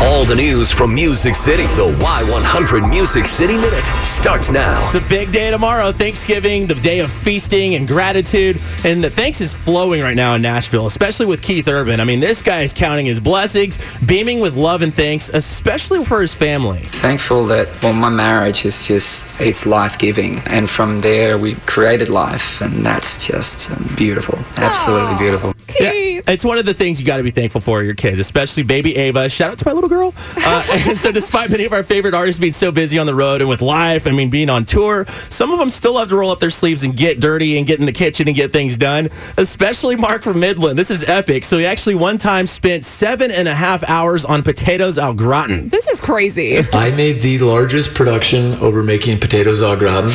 All the news from Music City. The Y100 Music City Minute starts now. It's a big day tomorrow, Thanksgiving, the day of feasting and gratitude. And the thanks is flowing right now in Nashville, especially with Keith Urban. I mean, this guy is counting his blessings, beaming with love and thanks, especially for his family. Thankful that, well, my marriage is just, it's life giving. And from there, we created life. And that's just um, beautiful. Absolutely beautiful. Yeah, it's one of the things you got to be thankful for your kids, especially baby Ava. Shout out to my little girl. Uh, and so, despite many of our favorite artists being so busy on the road and with life, I mean, being on tour, some of them still love to roll up their sleeves and get dirty and get in the kitchen and get things done. Especially Mark from Midland. This is epic. So, he actually one time spent seven and a half hours on potatoes au gratin. This is crazy. I made the largest production over making potatoes au gratin.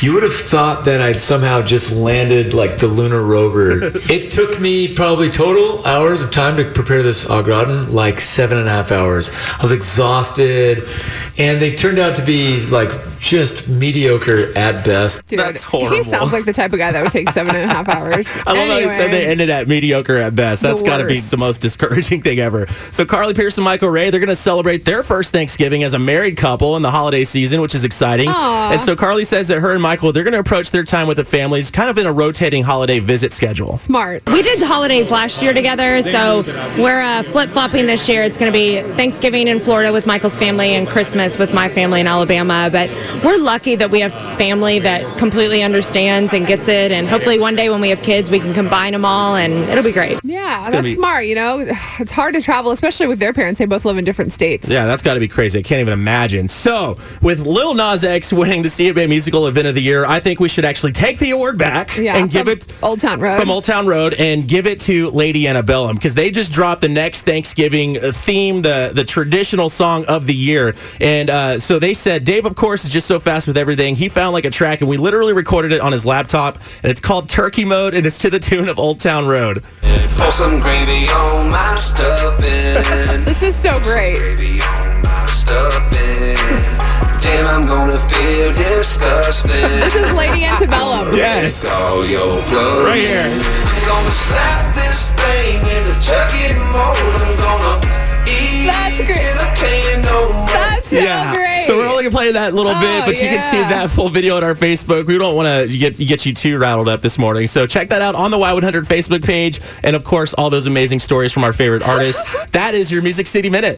You would have thought that I'd somehow just landed like the lunar rover. it took me probably total hours of time to prepare this au gratin, like seven and a half hours. I was exhausted, and they turned out to be like just mediocre at best. Dude, That's horrible. He sounds like the type of guy that would take seven and a half hours. I love how you said they ended at mediocre at best. That's got to be the most discouraging thing ever. So Carly Pearce and Michael Ray, they're going to celebrate their first Thanksgiving as a married couple in the holiday season, which is exciting. Aw. And so Carly says that her and Michael, they're going to approach their time with the families kind of in a rotating holiday visit schedule. Smart. We did the holidays last year together, so we're uh, flip flopping this year. It's going to be Thanksgiving in Florida with Michael's family and Christmas with my family in Alabama. But we're lucky that we have family that completely understands and gets it. And hopefully, one day when we have kids, we can combine them all and it'll be great. Yeah, gonna that's be- smart. You know, it's hard to travel, especially with their parents. They both live in different states. Yeah, that's got to be crazy. I can't even imagine. So, with Lil Nas X winning the CMA Musical Event of the Year, I think we should actually take the award back Yeah, and give it Old Town Road. from Old Town Road and give it to Lady Antebellum because they just dropped the next Thanksgiving uh, theme, the the traditional song of the year. And uh, so they said Dave, of course, is just so fast with everything. He found like a track, and we literally recorded it on his laptop, and it's called Turkey Mode, and it's to the tune of Old Town Road. Pour some gravy on my stuffing. This is so great. gravy on my stuffing. Damn, I'm gonna feel disgusting. This is Lady Antebellum. Yes, All your blood. right here. I'm gonna slap this thing in the turkey mold. I'm gonna eat That's great. till I can't no more. That's so great. So we're only gonna play that little oh, bit, Oh, but you can see that full video on our Facebook. We don't want to get get you too rattled up this morning. So check that out on the Y100 Facebook page, and of course, all those amazing stories from our favorite artists. that is your Music City Minute.